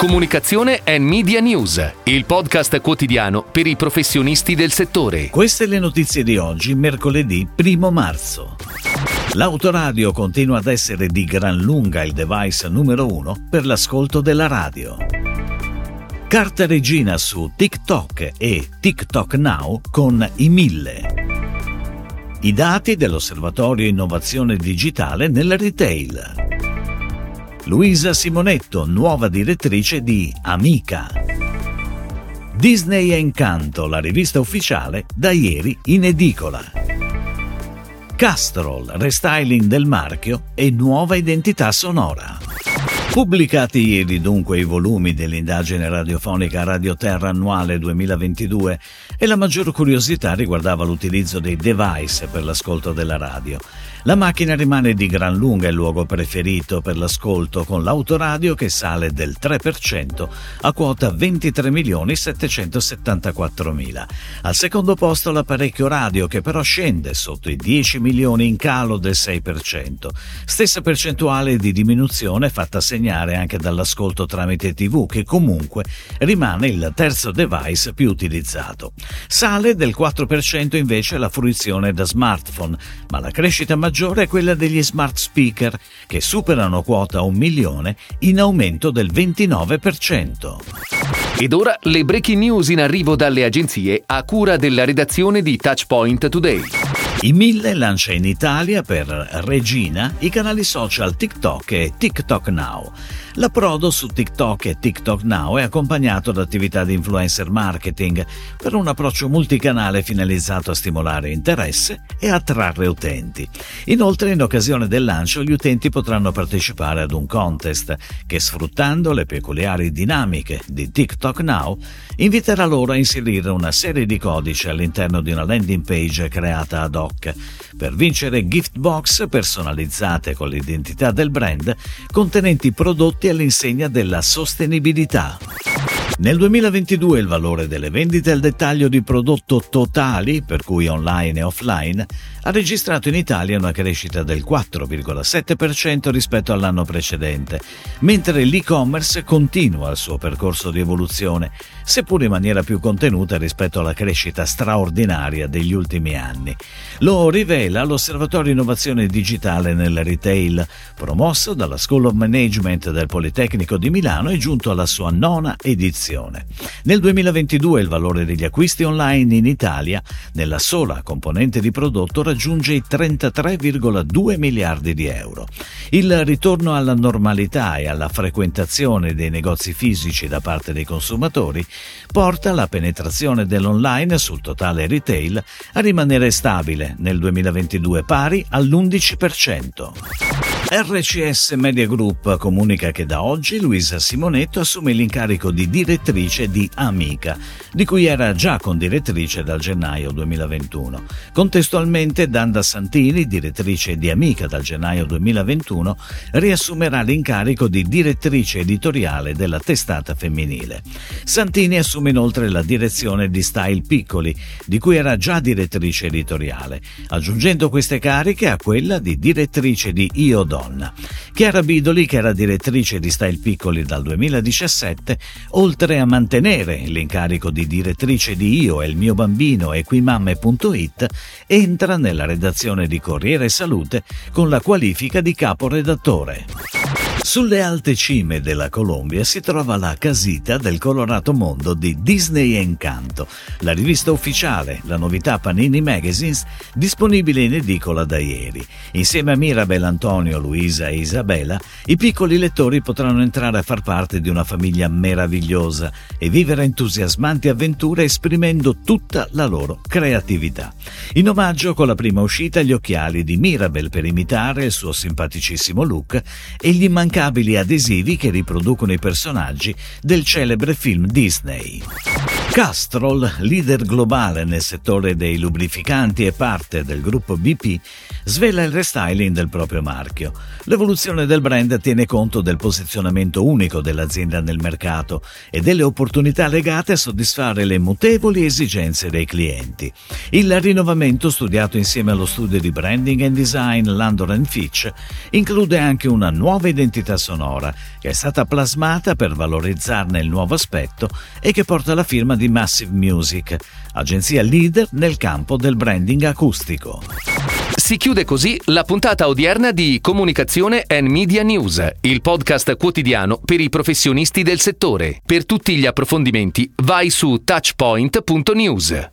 Comunicazione e Media News, il podcast quotidiano per i professionisti del settore. Queste le notizie di oggi, mercoledì 1 marzo. L'autoradio continua ad essere di gran lunga il device numero uno per l'ascolto della radio. Carta regina su TikTok e TikTok Now con i mille. I dati dell'Osservatorio Innovazione Digitale nel retail. Luisa Simonetto, nuova direttrice di Amica. Disney Encanto, la rivista ufficiale, da ieri in edicola. Castrol, restyling del marchio e nuova identità sonora. Pubblicati ieri dunque i volumi dell'indagine radiofonica Radio Terra annuale 2022 e la maggior curiosità riguardava l'utilizzo dei device per l'ascolto della radio. La macchina rimane di gran lunga il luogo preferito per l'ascolto con l'autoradio che sale del 3% a quota 23 774 mila. Al secondo posto l'apparecchio radio che però scende sotto i 10 milioni in calo del 6%. Stessa percentuale di diminuzione fatta segnare anche dall'ascolto tramite TV che comunque rimane il terzo device più utilizzato. Sale del 4% invece la fruizione da smartphone, ma la crescita maggiore è quella degli smart speaker, che superano quota un milione in aumento del 29%. Ed ora le breaking news in arrivo dalle agenzie a cura della redazione di Touchpoint Today. I Mille lancia in Italia per Regina i canali social TikTok e TikTok Now. L'approdo su TikTok e TikTok Now è accompagnato da attività di influencer marketing per un approccio multicanale finalizzato a stimolare interesse e attrarre utenti. Inoltre, in occasione del lancio, gli utenti potranno partecipare ad un contest che, sfruttando le peculiari dinamiche di TikTok Now, inviterà loro a inserire una serie di codici all'interno di una landing page creata ad hoc TikTok per vincere gift box personalizzate con l'identità del brand contenenti prodotti all'insegna della sostenibilità. Nel 2022 il valore delle vendite al dettaglio di prodotto totali, per cui online e offline, ha registrato in Italia una crescita del 4,7% rispetto all'anno precedente, mentre l'e-commerce continua il suo percorso di evoluzione, seppur in maniera più contenuta rispetto alla crescita straordinaria degli ultimi anni. Lo rivela l'Osservatorio Innovazione Digitale nel Retail, promosso dalla School of Management del Politecnico di Milano e giunto alla sua nona edizione. Nel 2022 il valore degli acquisti online in Italia, nella sola componente di prodotto, raggiunge i 33,2 miliardi di euro. Il ritorno alla normalità e alla frequentazione dei negozi fisici da parte dei consumatori porta la penetrazione dell'online sul totale retail a rimanere stabile nel 2022 pari all'11%. RCS Media Group comunica che da oggi Luisa Simonetto assume l'incarico di direttrice di Amica, di cui era già condirettrice dal gennaio 2021. Contestualmente Danda Santini, direttrice di Amica dal gennaio 2021, riassumerà l'incarico di direttrice editoriale della testata femminile. Santini assume inoltre la direzione di Style Piccoli, di cui era già direttrice editoriale, aggiungendo queste cariche a quella di direttrice di Io Don donna. Chiara Bidoli, che era direttrice di Style Piccoli dal 2017, oltre a mantenere l'incarico di direttrice di Io e il mio bambino e quimamme.it, entra nella redazione di Corriere Salute con la qualifica di caporedattore. Sulle alte cime della Colombia si trova la casita del colorato mondo di Disney Encanto, la rivista ufficiale, la novità Panini Magazines, disponibile in edicola da ieri. Insieme a Mirabel, Antonio, Luisa e Isabella, i piccoli lettori potranno entrare a far parte di una famiglia meravigliosa e vivere entusiasmanti avventure esprimendo tutta la loro creatività. In omaggio, con la prima uscita, gli occhiali di Mirabel per imitare il suo simpaticissimo look e gli immancabili immancabili adesivi che riproducono i personaggi del celebre film Disney. Castrol, leader globale nel settore dei lubrificanti e parte del gruppo BP, svela il restyling del proprio marchio. L'evoluzione del brand tiene conto del posizionamento unico dell'azienda nel mercato e delle opportunità legate a soddisfare le mutevoli esigenze dei clienti. Il rinnovamento, studiato insieme allo studio di branding and design Landor Fitch, include anche una nuova identità sonora che è stata plasmata per valorizzarne il nuovo aspetto e che porta la firma di Massive Music, agenzia leader nel campo del branding acustico. Si chiude così la puntata odierna di Comunicazione and Media News, il podcast quotidiano per i professionisti del settore. Per tutti gli approfondimenti vai su touchpoint.news.